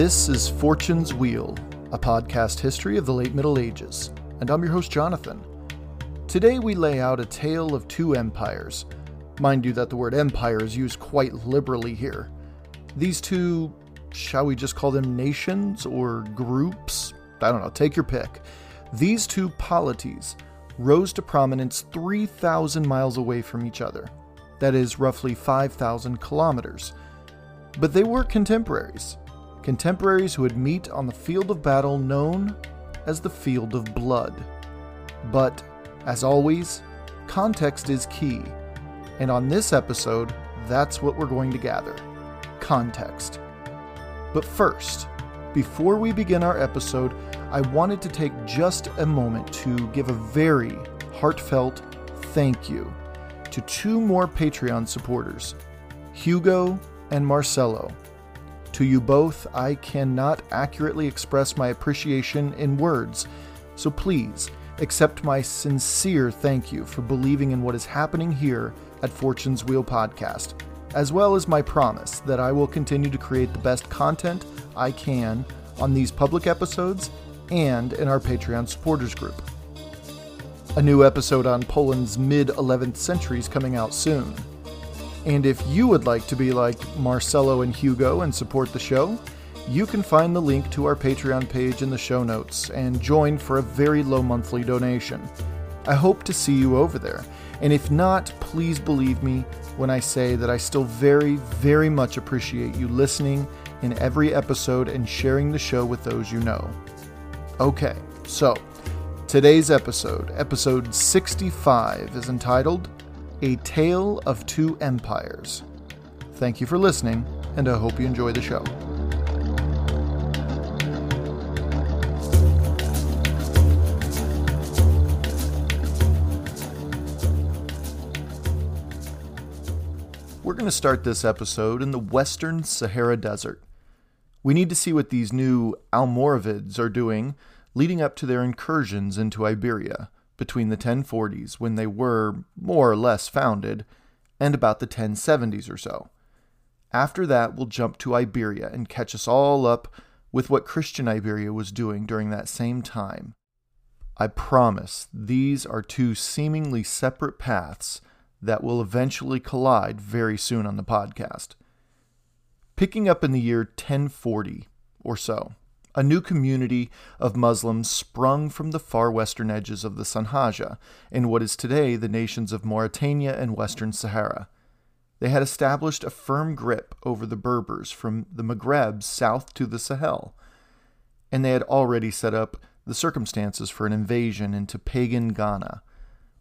This is Fortune's Wheel, a podcast history of the late Middle Ages, and I'm your host, Jonathan. Today we lay out a tale of two empires. Mind you, that the word empire is used quite liberally here. These two, shall we just call them nations or groups? I don't know, take your pick. These two polities rose to prominence 3,000 miles away from each other. That is roughly 5,000 kilometers. But they were contemporaries contemporaries who would meet on the field of battle known as the Field of Blood. But, as always, context is key, and on this episode, that's what we're going to gather context. But first, before we begin our episode, I wanted to take just a moment to give a very heartfelt thank you to two more Patreon supporters, Hugo and Marcelo. To you both, I cannot accurately express my appreciation in words, so please accept my sincere thank you for believing in what is happening here at Fortune's Wheel Podcast, as well as my promise that I will continue to create the best content I can on these public episodes and in our Patreon supporters group. A new episode on Poland's mid 11th century is coming out soon. And if you would like to be like Marcelo and Hugo and support the show, you can find the link to our Patreon page in the show notes and join for a very low monthly donation. I hope to see you over there, and if not, please believe me when I say that I still very, very much appreciate you listening in every episode and sharing the show with those you know. Okay, so today's episode, episode 65, is entitled a Tale of Two Empires. Thank you for listening, and I hope you enjoy the show. We're going to start this episode in the western Sahara Desert. We need to see what these new Almoravids are doing leading up to their incursions into Iberia between the 1040s, when they were more or less founded, and about the 1070s or so. After that, we'll jump to Iberia and catch us all up with what Christian Iberia was doing during that same time. I promise these are two seemingly separate paths that will eventually collide very soon on the podcast. Picking up in the year 1040 or so, a new community of Muslims sprung from the far western edges of the Sanhaja in what is today the nations of Mauritania and Western Sahara. They had established a firm grip over the Berbers from the Maghreb south to the Sahel, and they had already set up the circumstances for an invasion into pagan Ghana,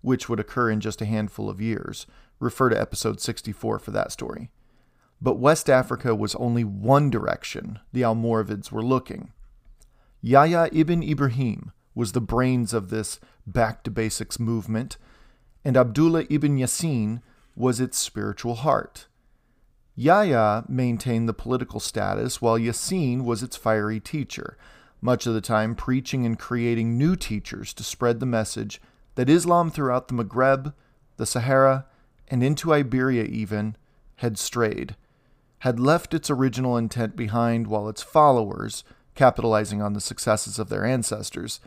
which would occur in just a handful of years. Refer to episode 64 for that story. But West Africa was only one direction the Almoravids were looking. Yahya ibn Ibrahim was the brains of this back to basics movement, and Abdullah ibn Yassin was its spiritual heart. Yahya maintained the political status while Yassin was its fiery teacher, much of the time preaching and creating new teachers to spread the message that Islam throughout the Maghreb, the Sahara, and into Iberia even had strayed, had left its original intent behind while its followers capitalizing on the successes of their ancestors,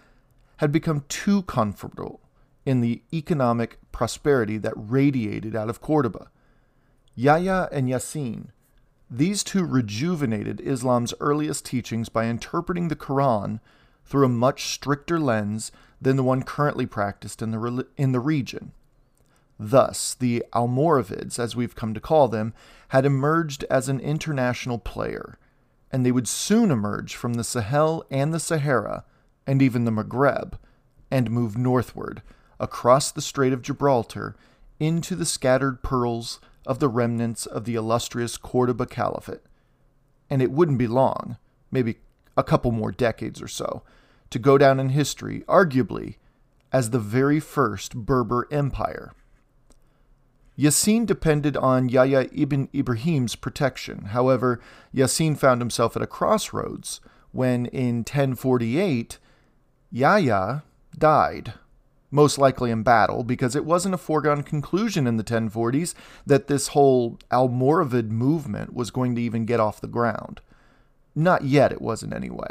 had become too comfortable in the economic prosperity that radiated out of Cordoba. Yahya and Yassin, these two rejuvenated Islam's earliest teachings by interpreting the Quran through a much stricter lens than the one currently practiced in the, in the region. Thus, the Almoravids, as we've come to call them, had emerged as an international player, and they would soon emerge from the Sahel and the Sahara, and even the Maghreb, and move northward across the Strait of Gibraltar into the scattered pearls of the remnants of the illustrious Cordoba Caliphate. And it wouldn't be long, maybe a couple more decades or so, to go down in history, arguably, as the very first Berber Empire. Yassin depended on Yahya ibn Ibrahim's protection. However, Yassin found himself at a crossroads when, in 1048, Yahya died, most likely in battle, because it wasn't a foregone conclusion in the 1040s that this whole Almoravid movement was going to even get off the ground. not yet, it wasn't anyway.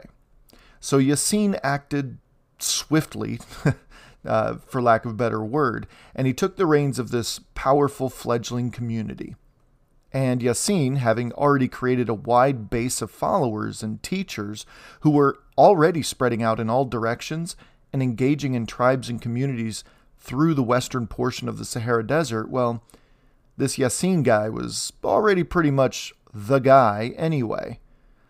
So Yassin acted swiftly, uh, for lack of a better word, and he took the reins of this powerful fledgling community. And Yassin, having already created a wide base of followers and teachers who were already spreading out in all directions and engaging in tribes and communities through the western portion of the Sahara Desert, well, this Yassin guy was already pretty much the guy anyway.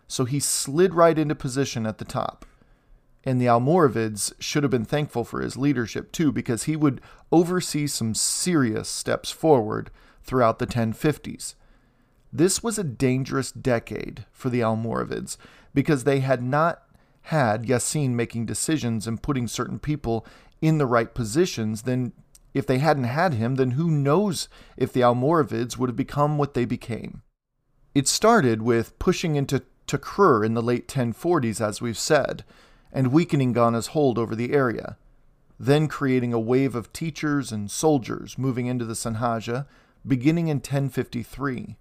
So he slid right into position at the top. And the Almoravids should have been thankful for his leadership too, because he would oversee some serious steps forward throughout the 1050s. This was a dangerous decade for the Almoravids because they had not had Yassin making decisions and putting certain people in the right positions, then if they hadn't had him, then who knows if the Almoravids would have become what they became. It started with pushing into Takrur in the late 1040s, as we've said, and weakening Ghana's hold over the area, then creating a wave of teachers and soldiers moving into the Sanhaja, beginning in 1053.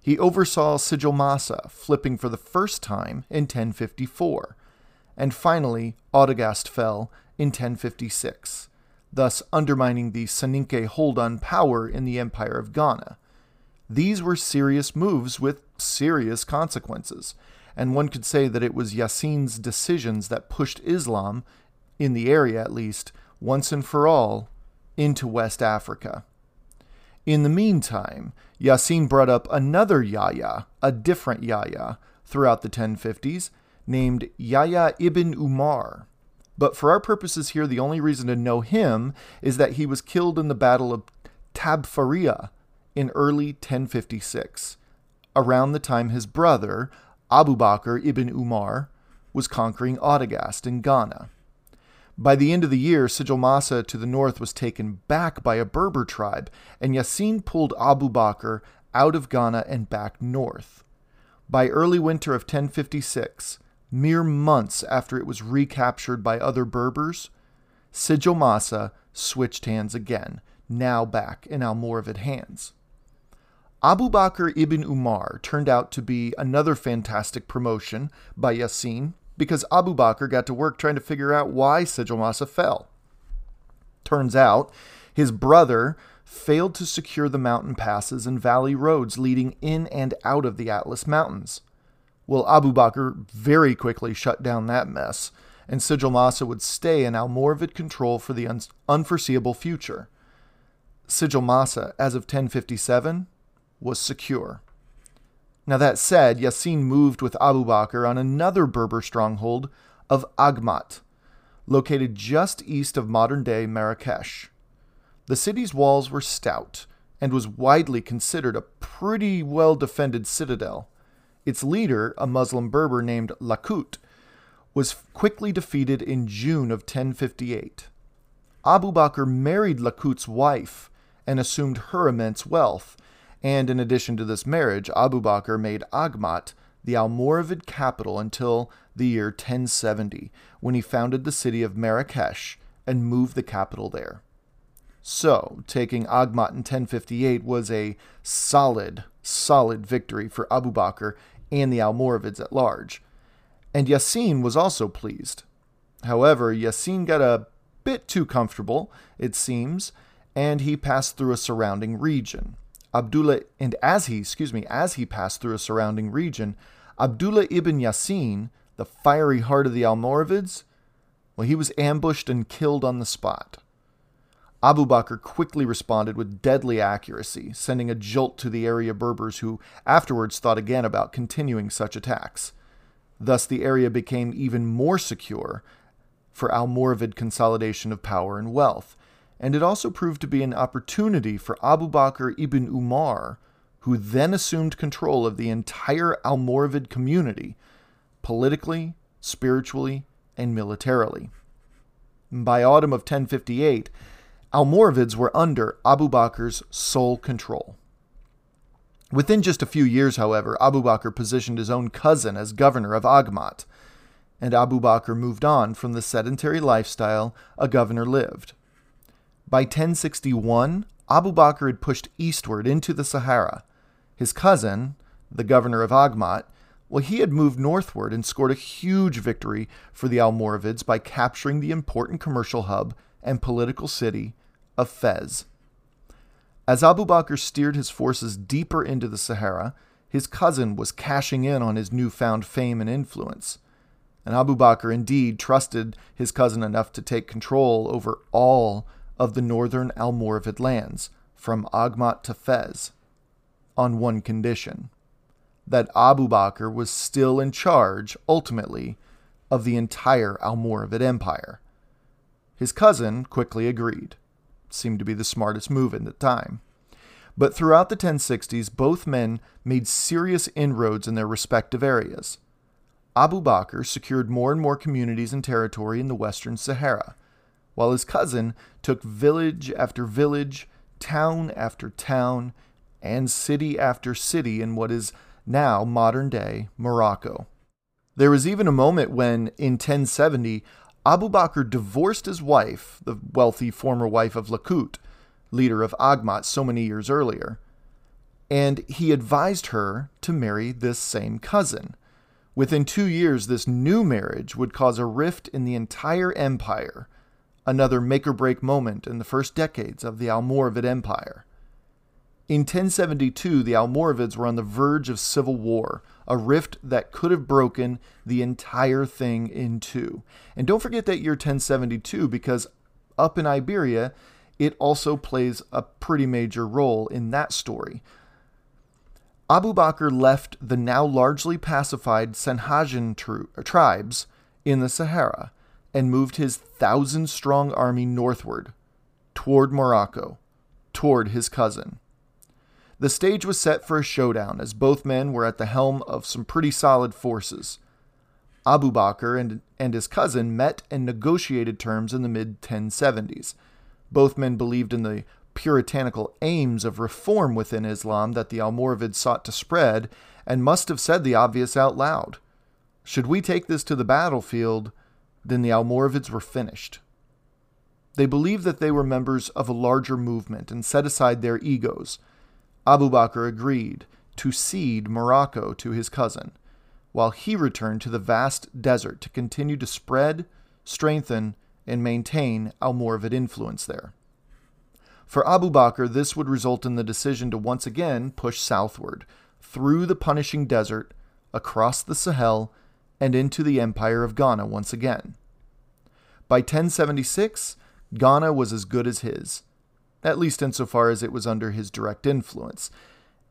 He oversaw Sijilmasa flipping for the first time in 1054, and finally Autogast fell in 1056, thus undermining the Soninke hold on power in the Empire of Ghana. These were serious moves with serious consequences, and one could say that it was Yassin's decisions that pushed Islam, in the area at least, once and for all, into West Africa. In the meantime, Yassin brought up another Yahya, a different Yahya, throughout the 1050s, named Yahya ibn Umar. But for our purposes here, the only reason to know him is that he was killed in the Battle of Tabfarilla in early 1056, around the time his brother, Abu Bakr ibn Umar, was conquering Autogast in Ghana. By the end of the year, Sijilmasa to the north was taken back by a Berber tribe, and Yassin pulled Abu Bakr out of Ghana and back north. By early winter of 1056, mere months after it was recaptured by other Berbers, Sijilmasa switched hands again, now back in Almoravid hands. Abu Bakr ibn Umar turned out to be another fantastic promotion by Yassin because Abu Bakr got to work trying to figure out why Sijilmasa fell. Turns out, his brother failed to secure the mountain passes and valley roads leading in and out of the Atlas Mountains. Well, Abu Bakr very quickly shut down that mess, and Sijilmasa would stay in Almoravid control for the un- unforeseeable future. Sijilmasa, as of 1057, was secure. Now, that said, Yassin moved with Abu Bakr on another Berber stronghold of Aghmat, located just east of modern day Marrakesh. The city's walls were stout and was widely considered a pretty well defended citadel. Its leader, a Muslim Berber named Lakut, was quickly defeated in June of 1058. Abu Bakr married Lakut's wife and assumed her immense wealth, and in addition to this marriage, Abu Bakr made Aghmat the Almoravid capital until the year 1070, when he founded the city of Marrakesh and moved the capital there. So, taking Aghmat in 1058 was a solid, solid victory for Abu Bakr and the Almoravids at large. And Yassin was also pleased. However, Yassin got a bit too comfortable, it seems, and he passed through a surrounding region. Abdullah, and as he, excuse me, as he passed through a surrounding region, Abdullah ibn Yassin, the fiery heart of the Almoravids, well, he was ambushed and killed on the spot. Abu Bakr quickly responded with deadly accuracy, sending a jolt to the area Berbers who afterwards thought again about continuing such attacks. Thus, the area became even more secure for Almoravid consolidation of power and wealth, and it also proved to be an opportunity for Abu Bakr ibn Umar, who then assumed control of the entire Almoravid community, politically, spiritually, and militarily. By autumn of 1058, Almoravids were under Abu Bakr's sole control. Within just a few years, however, Abu Bakr positioned his own cousin as governor of Aghmat, and Abu Bakr moved on from the sedentary lifestyle a governor lived. By 1061, Abu Bakr had pushed eastward into the Sahara. His cousin, the governor of Aghmat, Well, he had moved northward and scored a huge victory for the Almoravids by capturing the important commercial hub and political city of Fez. As Abu Bakr steered his forces deeper into the Sahara, his cousin was cashing in on his newfound fame and influence. And Abu Bakr indeed trusted his cousin enough to take control over all of the northern Almoravid lands, from Aghmat to Fez, on one condition that Abu Bakr was still in charge, ultimately, of the entire Almoravid Empire. His cousin quickly agreed. seemed to be the smartest move in the time. But throughout the 1060s, both men made serious inroads in their respective areas. Abu Bakr secured more and more communities and territory in the Western Sahara, while his cousin took village after village, town after town, and city after city in what is now modern day Morocco. There was even a moment when, in 1070, Abu Bakr divorced his wife, the wealthy former wife of Lakut, leader of Aghmat so many years earlier, and he advised her to marry this same cousin. Within two years, this new marriage would cause a rift in the entire empire, another make or break moment in the first decades of the Almoravid Empire. In 1072, the Almoravids were on the verge of civil war, a rift that could have broken the entire thing in two. And don't forget that year 1072, because up in Iberia, it also plays a pretty major role in that story. Abu Bakr left the now largely pacified Sanhajan tribes in the Sahara and moved his thousand strong army northward, toward Morocco, toward his cousin. The stage was set for a showdown as both men were at the helm of some pretty solid forces. Abu Bakr and, and his cousin met and negotiated terms in the mid 1070s. Both men believed in the puritanical aims of reform within Islam that the Almoravids sought to spread and must have said the obvious out loud. Should we take this to the battlefield, then the Almoravids were finished. They believed that they were members of a larger movement and set aside their egos Abu Bakr agreed to cede Morocco to his cousin, while he returned to the vast desert to continue to spread, strengthen, and maintain Almoravid influence there. For Abu Bakr, this would result in the decision to once again push southward, through the punishing desert, across the Sahel, and into the empire of Ghana once again. By 1076, Ghana was as good as his at least insofar as it was under his direct influence.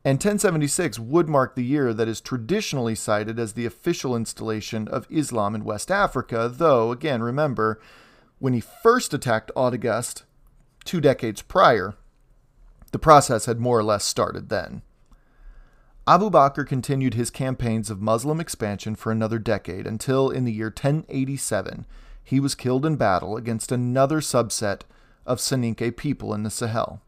And 1076 would mark the year that is traditionally cited as the official installation of Islam in West Africa, though, again, remember, when he first attacked Oudagast two decades prior, the process had more or less started then. Abu Bakr continued his campaigns of Muslim expansion for another decade until, in the year 1087, he was killed in battle against another subset of Soninke people in the Sahel.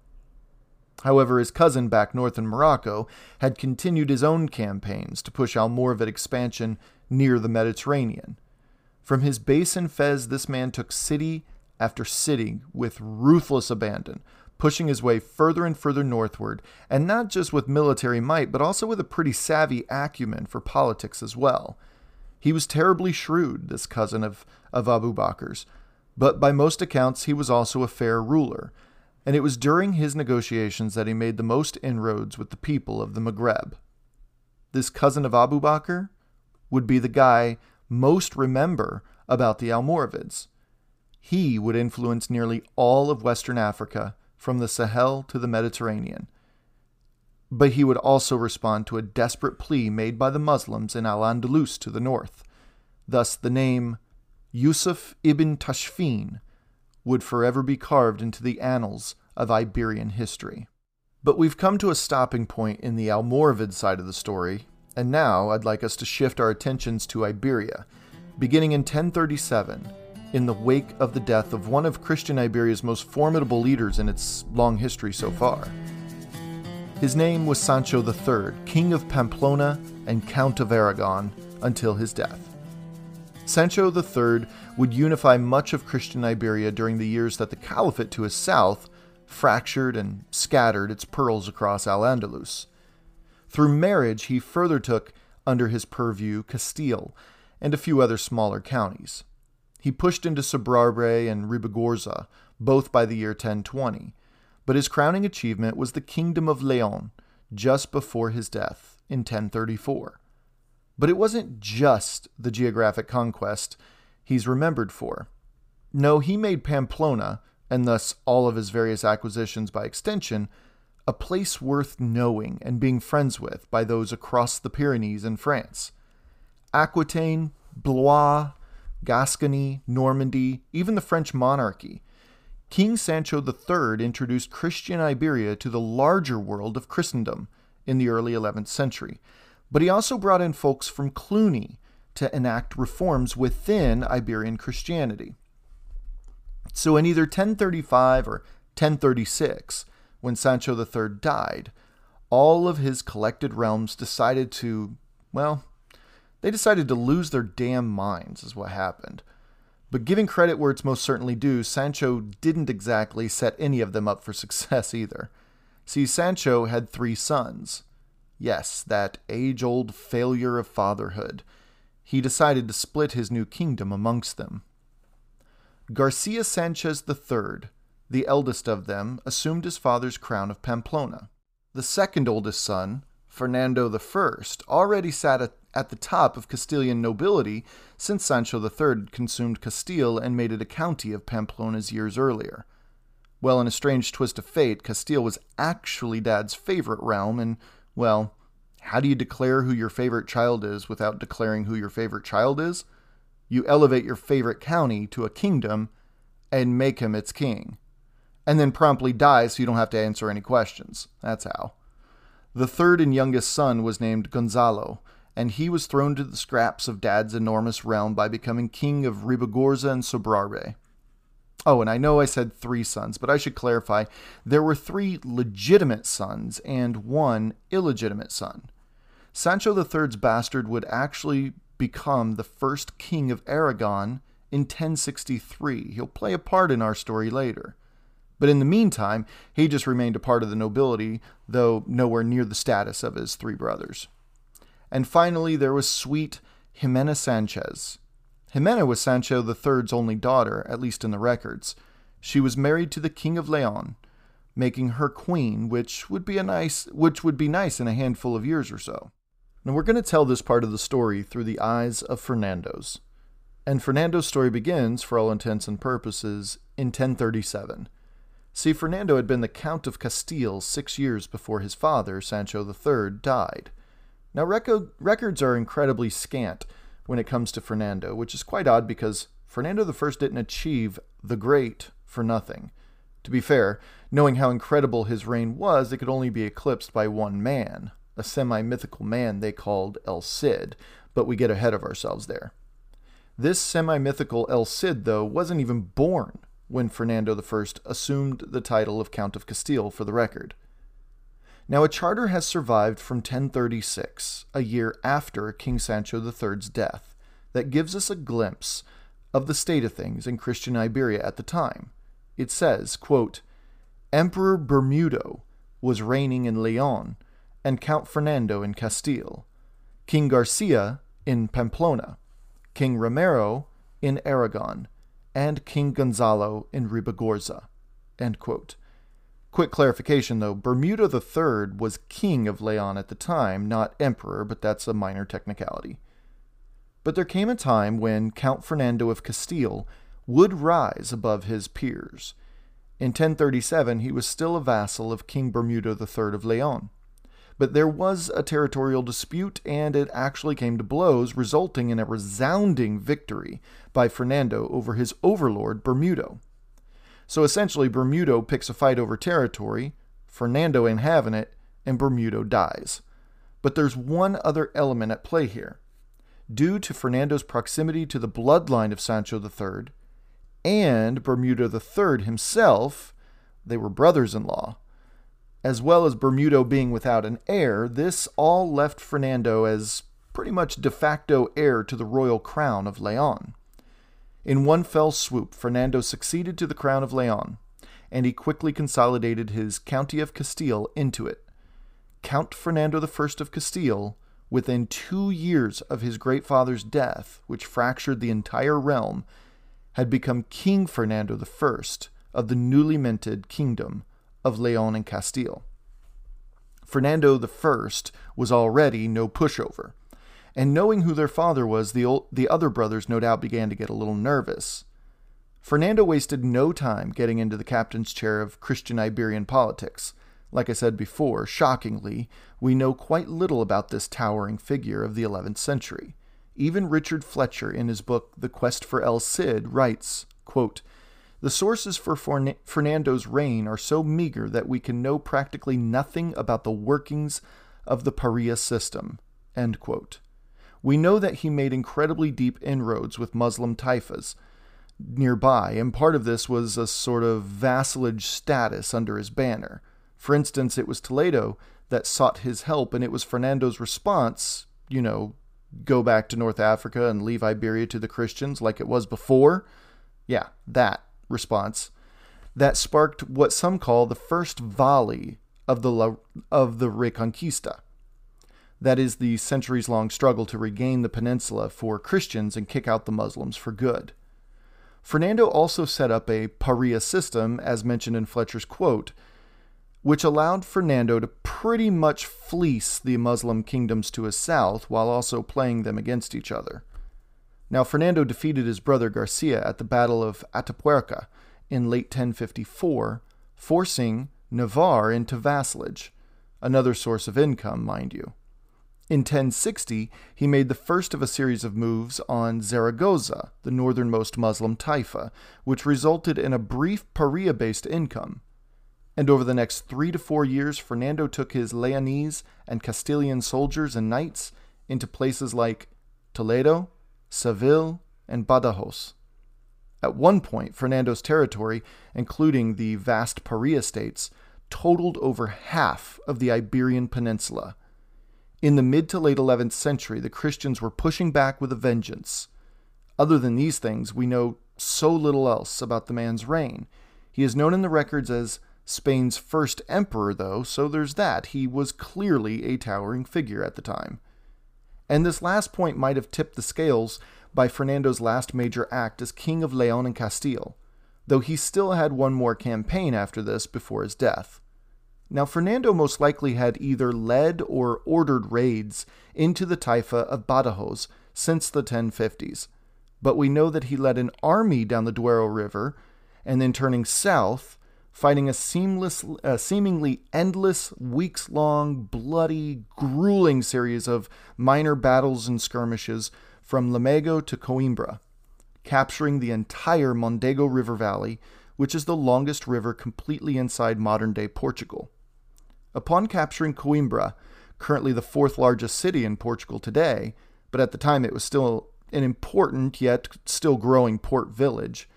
However, his cousin back north in Morocco had continued his own campaigns to push Almoravid expansion near the Mediterranean. From his base in Fez, this man took city after city with ruthless abandon, pushing his way further and further northward, and not just with military might, but also with a pretty savvy acumen for politics as well. He was terribly shrewd, this cousin of, of Abu Bakr's, but by most accounts he was also a fair ruler, and it was during his negotiations that he made the most inroads with the people of the Maghreb. This cousin of Abu Bakr would be the guy most remember about the Almoravids. He would influence nearly all of Western Africa from the Sahel to the Mediterranean. But he would also respond to a desperate plea made by the Muslims in Al Andalus to the north. Thus, the name Yusuf ibn Tashfin would forever be carved into the annals of Iberian history. But we've come to a stopping point in the Almoravid side of the story, and now I'd like us to shift our attentions to Iberia, beginning in 1037, in the wake of the death of one of Christian Iberia's most formidable leaders in its long history so far. His name was Sancho III, King of Pamplona and Count of Aragon, until his death. Sancho III would unify much of Christian Iberia during the years that the Caliphate to his south fractured and scattered its pearls across Al Andalus. Through marriage, he further took under his purview Castile and a few other smaller counties. He pushed into Sobrarbe and Ribagorza, both by the year 1020, but his crowning achievement was the Kingdom of Leon, just before his death in 1034. But it wasn't just the geographic conquest he's remembered for. No, he made Pamplona, and thus all of his various acquisitions by extension, a place worth knowing and being friends with by those across the Pyrenees in France. Aquitaine, Blois, Gascony, Normandy, even the French monarchy. King Sancho III introduced Christian Iberia to the larger world of Christendom in the early 11th century, but he also brought in folks from Cluny to enact reforms within Iberian Christianity. So in either 1035 or 1036, when Sancho III died, all of his collected realms decided to, well, they decided to lose their damn minds, is what happened. But giving credit where it's most certainly due, Sancho didn't exactly set any of them up for success either. See, Sancho had three sons. Yes, that age old failure of fatherhood. He decided to split his new kingdom amongst them. Garcia Sanchez III, the eldest of them, assumed his father's crown of Pamplona. The second oldest son, Fernando I, already sat at, at the top of Castilian nobility since Sancho III consumed Castile and made it a county of Pamplona's years earlier. Well, in a strange twist of fate, Castile was actually Dad's favorite realm, and, well, how do you declare who your favorite child is without declaring who your favorite child is? You elevate your favorite county to a kingdom and make him its king. And then promptly die so you don't have to answer any questions. That's how. The third and youngest son was named Gonzalo, and he was thrown to the scraps of Dad's enormous realm by becoming king of Ribagorza and Sobrarbe. Oh, and I know I said three sons, but I should clarify there were three legitimate sons and one illegitimate son. Sancho III's bastard would actually become the first king of Aragon in 1063. He'll play a part in our story later. But in the meantime, he just remained a part of the nobility, though nowhere near the status of his three brothers. And finally, there was sweet Jimena Sanchez. Jimena was Sancho III's only daughter, at least in the records. She was married to the King of Leon, making her queen, which would be a nice which would be nice in a handful of years or so. Now we're going to tell this part of the story through the eyes of Fernando's. And Fernando's story begins, for all intents and purposes, in 1037. See, Fernando had been the Count of Castile six years before his father, Sancho III, died. Now, records are incredibly scant when it comes to Fernando, which is quite odd because Fernando I didn't achieve the great for nothing. To be fair, knowing how incredible his reign was, it could only be eclipsed by one man, a semi mythical man they called El Cid, but we get ahead of ourselves there. This semi mythical El Cid, though, wasn't even born when Fernando I assumed the title of Count of Castile for the record. Now, a charter has survived from 1036, a year after King Sancho III's death, that gives us a glimpse of the state of things in Christian Iberia at the time. It says, quote, Emperor Bermudo was reigning in Leon, and Count Fernando in Castile, King Garcia in Pamplona, King Ramiro in Aragon, and King Gonzalo in Ribagorza. Quick clarification though Bermudo III was king of Leon at the time, not emperor, but that's a minor technicality. But there came a time when Count Fernando of Castile would rise above his peers. In 1037, he was still a vassal of King Bermudo III of Leon. But there was a territorial dispute, and it actually came to blows, resulting in a resounding victory by Fernando over his overlord, Bermudo. So essentially, Bermudo picks a fight over territory, Fernando ain't having it, and Bermudo dies. But there's one other element at play here. Due to Fernando's proximity to the bloodline of Sancho III, and Bermudo III himself, they were brothers in law, as well as Bermudo being without an heir, this all left Fernando as pretty much de facto heir to the royal crown of Leon. In one fell swoop, Fernando succeeded to the crown of Leon, and he quickly consolidated his County of Castile into it. Count Fernando I of Castile within two years of his great father's death, which fractured the entire realm, had become King Fernando I of the newly minted kingdom of Leon and Castile. Fernando I was already no pushover, and knowing who their father was, the, old, the other brothers no doubt began to get a little nervous. Fernando wasted no time getting into the captain's chair of Christian Iberian politics. Like I said before, shockingly, we know quite little about this towering figure of the 11th century. Even Richard Fletcher, in his book The Quest for El Cid, writes, quote, The sources for Fernando's reign are so meager that we can know practically nothing about the workings of the Paria system. End quote. We know that he made incredibly deep inroads with Muslim taifas nearby, and part of this was a sort of vassalage status under his banner. For instance, it was Toledo that sought his help, and it was Fernando's response, you know, go back to North Africa and leave Iberia to the Christians like it was before. Yeah, that response. That sparked what some call the first volley of the, La, of the Reconquista. That is the centuries long struggle to regain the peninsula for Christians and kick out the Muslims for good. Fernando also set up a paria system, as mentioned in Fletcher's quote, which allowed Fernando to pretty much fleece the Muslim kingdoms to his south while also playing them against each other. Now, Fernando defeated his brother Garcia at the Battle of Atapuerca in late 1054, forcing Navarre into vassalage, another source of income, mind you. In 1060, he made the first of a series of moves on Zaragoza, the northernmost Muslim taifa, which resulted in a brief Paria based income. And over the next three to four years, Fernando took his Leonese and Castilian soldiers and knights into places like Toledo, Seville, and Badajoz. At one point, Fernando's territory, including the vast Paria states, totaled over half of the Iberian Peninsula in the mid to late 11th century, the Christians were pushing back with a vengeance. Other than these things, we know so little else about the man's reign. He is known in the records as Spain's first emperor, though, so there's that. He was clearly a towering figure at the time. And this last point might have tipped the scales by Fernando's last major act as King of Leon and Castile, though he still had one more campaign after this before his death. Now, Fernando most likely had either led or ordered raids into the Taifa of Badajoz since the 1050s, but we know that he led an army down the Duero River and then turning south, fighting a seamless, uh, seemingly endless, weeks long, bloody, grueling series of minor battles and skirmishes from Lamego to Coimbra, capturing the entire Mondego River Valley, which is the longest river completely inside modern day Portugal. Upon capturing Coimbra, currently the fourth largest city in Portugal today, but at the time it was still an important yet still growing port village,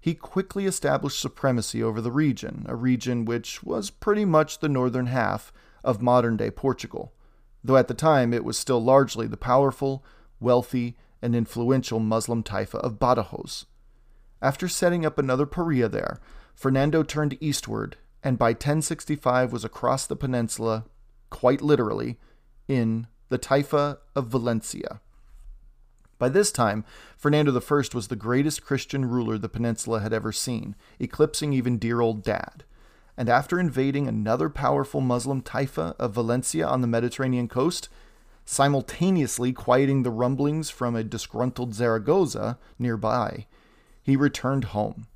he quickly established supremacy over the region, a region which was pretty much the northern half of modern day Portugal, though at the time it was still largely the powerful, wealthy, and influential Muslim Taifa of Badajoz. After setting up another Paria there, Fernando turned eastward and by 1065 was across the peninsula, quite literally, in the Taifa of Valencia. By this time, Fernando I was the greatest Christian ruler the peninsula had ever seen, eclipsing even dear old dad. And after invading another powerful Muslim Taifa of Valencia on the Mediterranean coast, simultaneously quieting the rumblings from a disgruntled Zaragoza nearby, he returned home.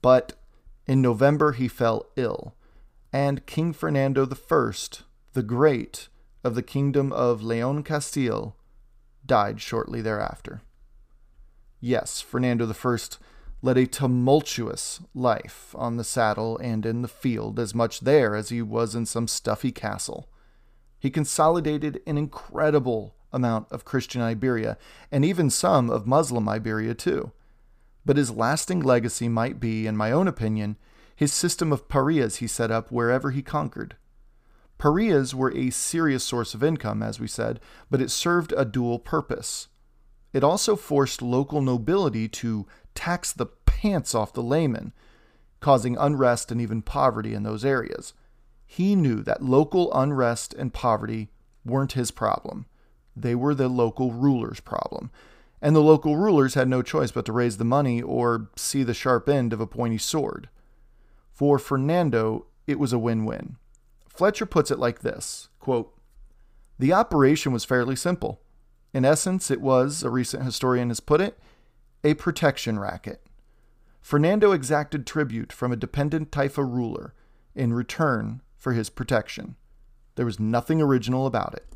But in November, he fell ill, and King Fernando I, the Great of the Kingdom of Leon Castile, died shortly thereafter. Yes, Fernando I led a tumultuous life on the saddle and in the field, as much there as he was in some stuffy castle. He consolidated an incredible amount of Christian Iberia, and even some of Muslim Iberia too but his lasting legacy might be, in my own opinion, his system of parias he set up wherever he conquered. Parias were a serious source of income, as we said, but it served a dual purpose. It also forced local nobility to tax the pants off the layman, causing unrest and even poverty in those areas. He knew that local unrest and poverty weren't his problem. they were the local rulers' problem. And the local rulers had no choice but to raise the money or see the sharp end of a pointy sword. For Fernando, it was a win win. Fletcher puts it like this quote, The operation was fairly simple. In essence, it was, a recent historian has put it, a protection racket. Fernando exacted tribute from a dependent Taifa ruler in return for his protection. There was nothing original about it.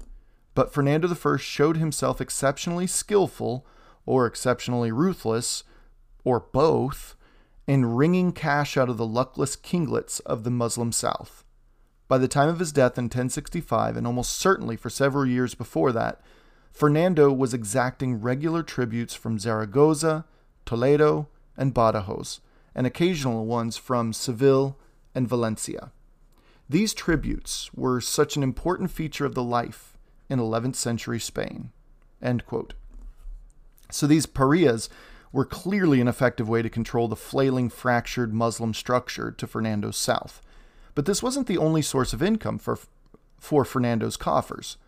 But Fernando I showed himself exceptionally skillful, or exceptionally ruthless, or both, in wringing cash out of the luckless kinglets of the Muslim South. By the time of his death in 1065, and almost certainly for several years before that, Fernando was exacting regular tributes from Zaragoza, Toledo, and Badajoz, and occasional ones from Seville and Valencia. These tributes were such an important feature of the life in 11th century Spain. So these parias were clearly an effective way to control the flailing, fractured Muslim structure to Fernando's south. But this wasn't the only source of income for, for Fernando's coffers.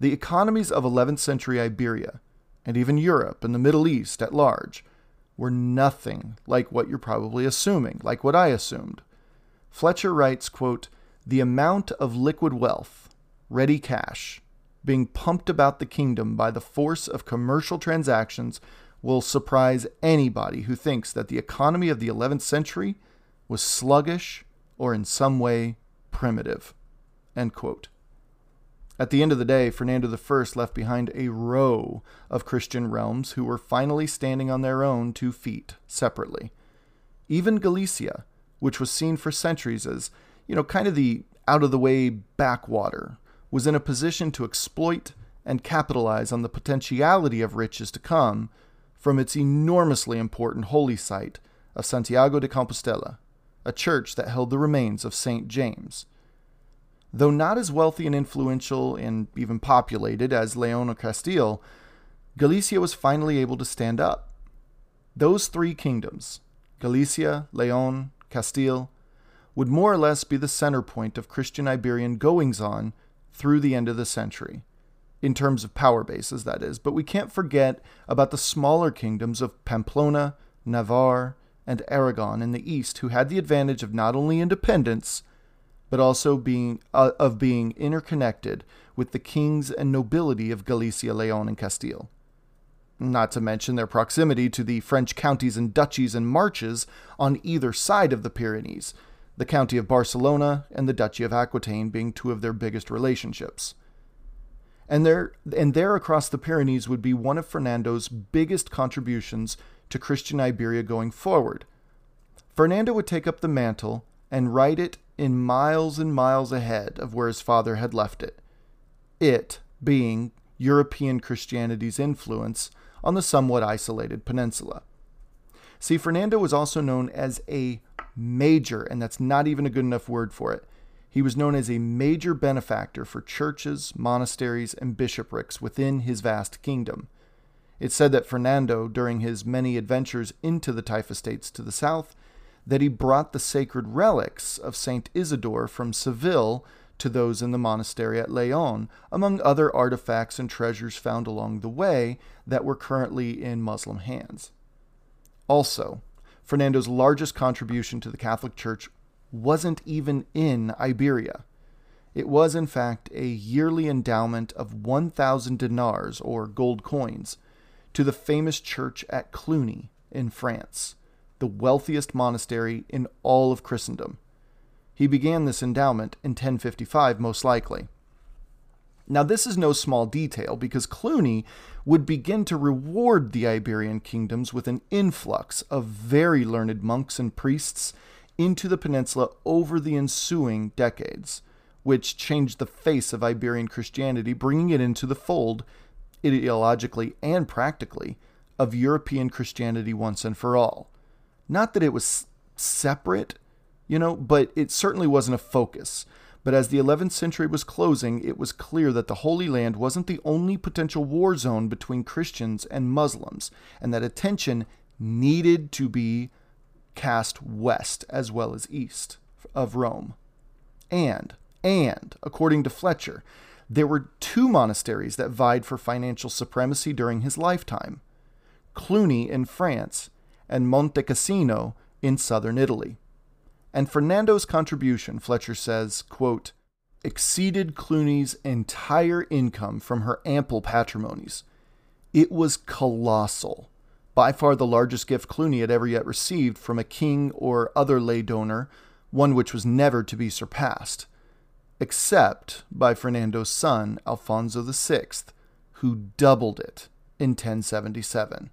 The economies of 11th century Iberia, and even Europe and the Middle East at large, were nothing like what you're probably assuming, like what I assumed. Fletcher writes, quote, the amount of liquid wealth, ready cash, being pumped about the kingdom by the force of commercial transactions will surprise anybody who thinks that the economy of the 11th century was sluggish or in some way primitive. At the end of the day, Fernando I left behind a row of Christian realms who were finally standing on their own two feet separately. Even Galicia, which was seen for centuries as you know, kind of the out of the way backwater, was in a position to exploit and capitalize on the potentiality of riches to come from its enormously important holy site of Santiago de Compostela, a church that held the remains of St. James. Though not as wealthy and influential and even populated as Leon or Castile, Galicia was finally able to stand up. Those three kingdoms, Galicia, Leon, Castile, would more or less be the center point of Christian Iberian goings on through the end of the century, in terms of power bases, that is. But we can't forget about the smaller kingdoms of Pamplona, Navarre, and Aragon in the east, who had the advantage of not only independence, but also being uh, of being interconnected with the kings and nobility of Galicia, Leon, and Castile. Not to mention their proximity to the French counties and duchies and marches on either side of the Pyrenees, the County of Barcelona and the Duchy of Aquitaine being two of their biggest relationships. And there, and there across the Pyrenees would be one of Fernando's biggest contributions to Christian Iberia going forward. Fernando would take up the mantle and write it in miles and miles ahead of where his father had left it, it being European Christianity's influence on the somewhat isolated peninsula. See, Fernando was also known as a major, and that's not even a good enough word for it. He was known as a major benefactor for churches, monasteries, and bishoprics within his vast kingdom. It's said that Fernando, during his many adventures into the Taifa states to the south, that he brought the sacred relics of Saint Isidore from Seville to those in the monastery at Leon, among other artifacts and treasures found along the way that were currently in Muslim hands. Also, Fernando's largest contribution to the Catholic Church wasn't even in Iberia. It was, in fact, a yearly endowment of 1,000 dinars, or gold coins, to the famous church at Cluny in France, the wealthiest monastery in all of Christendom. He began this endowment in 1055, most likely. Now, this is no small detail because Cluny would begin to reward the Iberian kingdoms with an influx of very learned monks and priests into the peninsula over the ensuing decades, which changed the face of Iberian Christianity, bringing it into the fold, ideologically and practically, of European Christianity once and for all. Not that it was separate, you know, but it certainly wasn't a focus. But as the 11th century was closing, it was clear that the Holy Land wasn't the only potential war zone between Christians and Muslims, and that attention needed to be cast west as well as east of Rome. And, and, according to Fletcher, there were two monasteries that vied for financial supremacy during his lifetime Cluny in France and Monte Cassino in southern Italy. And Fernando's contribution, Fletcher says, quote, exceeded Cluny's entire income from her ample patrimonies. It was colossal, by far the largest gift Cluny had ever yet received from a king or other lay donor, one which was never to be surpassed, except by Fernando's son, Alfonso VI, who doubled it in 1077.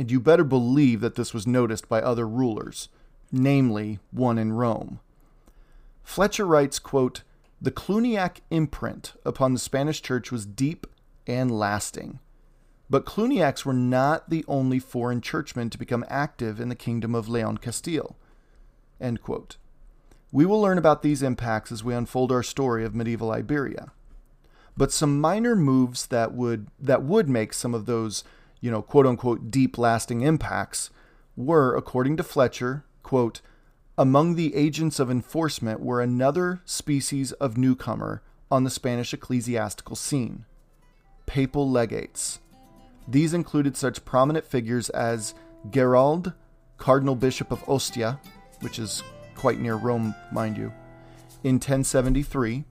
And you better believe that this was noticed by other rulers, namely one in Rome. Fletcher writes, quote, The Cluniac imprint upon the Spanish church was deep and lasting. But Cluniacs were not the only foreign churchmen to become active in the kingdom of Leon Castile. We will learn about these impacts as we unfold our story of medieval Iberia. But some minor moves that would that would make some of those, you know, quote unquote deep lasting impacts were, according to Fletcher, quote, among the agents of enforcement were another species of newcomer on the Spanish ecclesiastical scene papal legates. These included such prominent figures as Gerald, Cardinal Bishop of Ostia, which is quite near Rome, mind you, in 1073,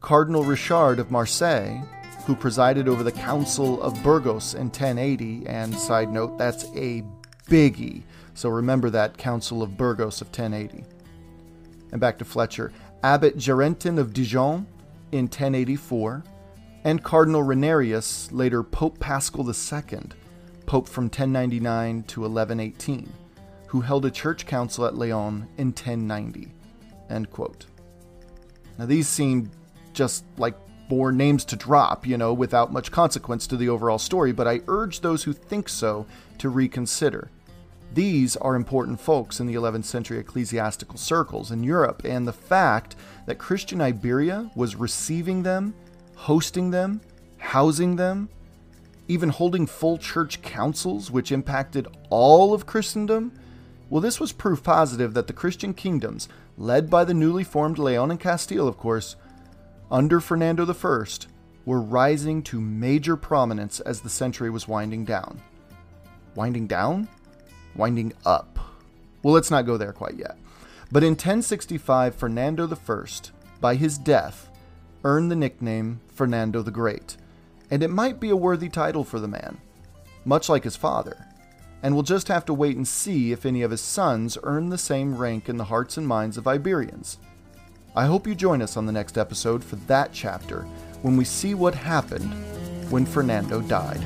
Cardinal Richard of Marseille, who presided over the Council of Burgos in 1080, and side note, that's a biggie so remember that Council of Burgos of 1080. And back to Fletcher. Abbot Gerentin of Dijon in 1084, and Cardinal Rainerius, later Pope Paschal II, Pope from 1099 to 1118, who held a church council at Leon in 1090. End quote. Now these seem just like more names to drop, you know, without much consequence to the overall story, but I urge those who think so to reconsider. These are important folks in the 11th century ecclesiastical circles in Europe, and the fact that Christian Iberia was receiving them, hosting them, housing them, even holding full church councils which impacted all of Christendom, well, this was proof positive that the Christian kingdoms, led by the newly formed Leon and Castile, of course, under Fernando I, were rising to major prominence as the century was winding down. Winding down? winding up. Well, let's not go there quite yet. But in 1065, Fernando I, by his death, earned the nickname Fernando the Great, and it might be a worthy title for the man, much like his father. And we'll just have to wait and see if any of his sons earn the same rank in the hearts and minds of Iberians. I hope you join us on the next episode for that chapter when we see what happened when Fernando died.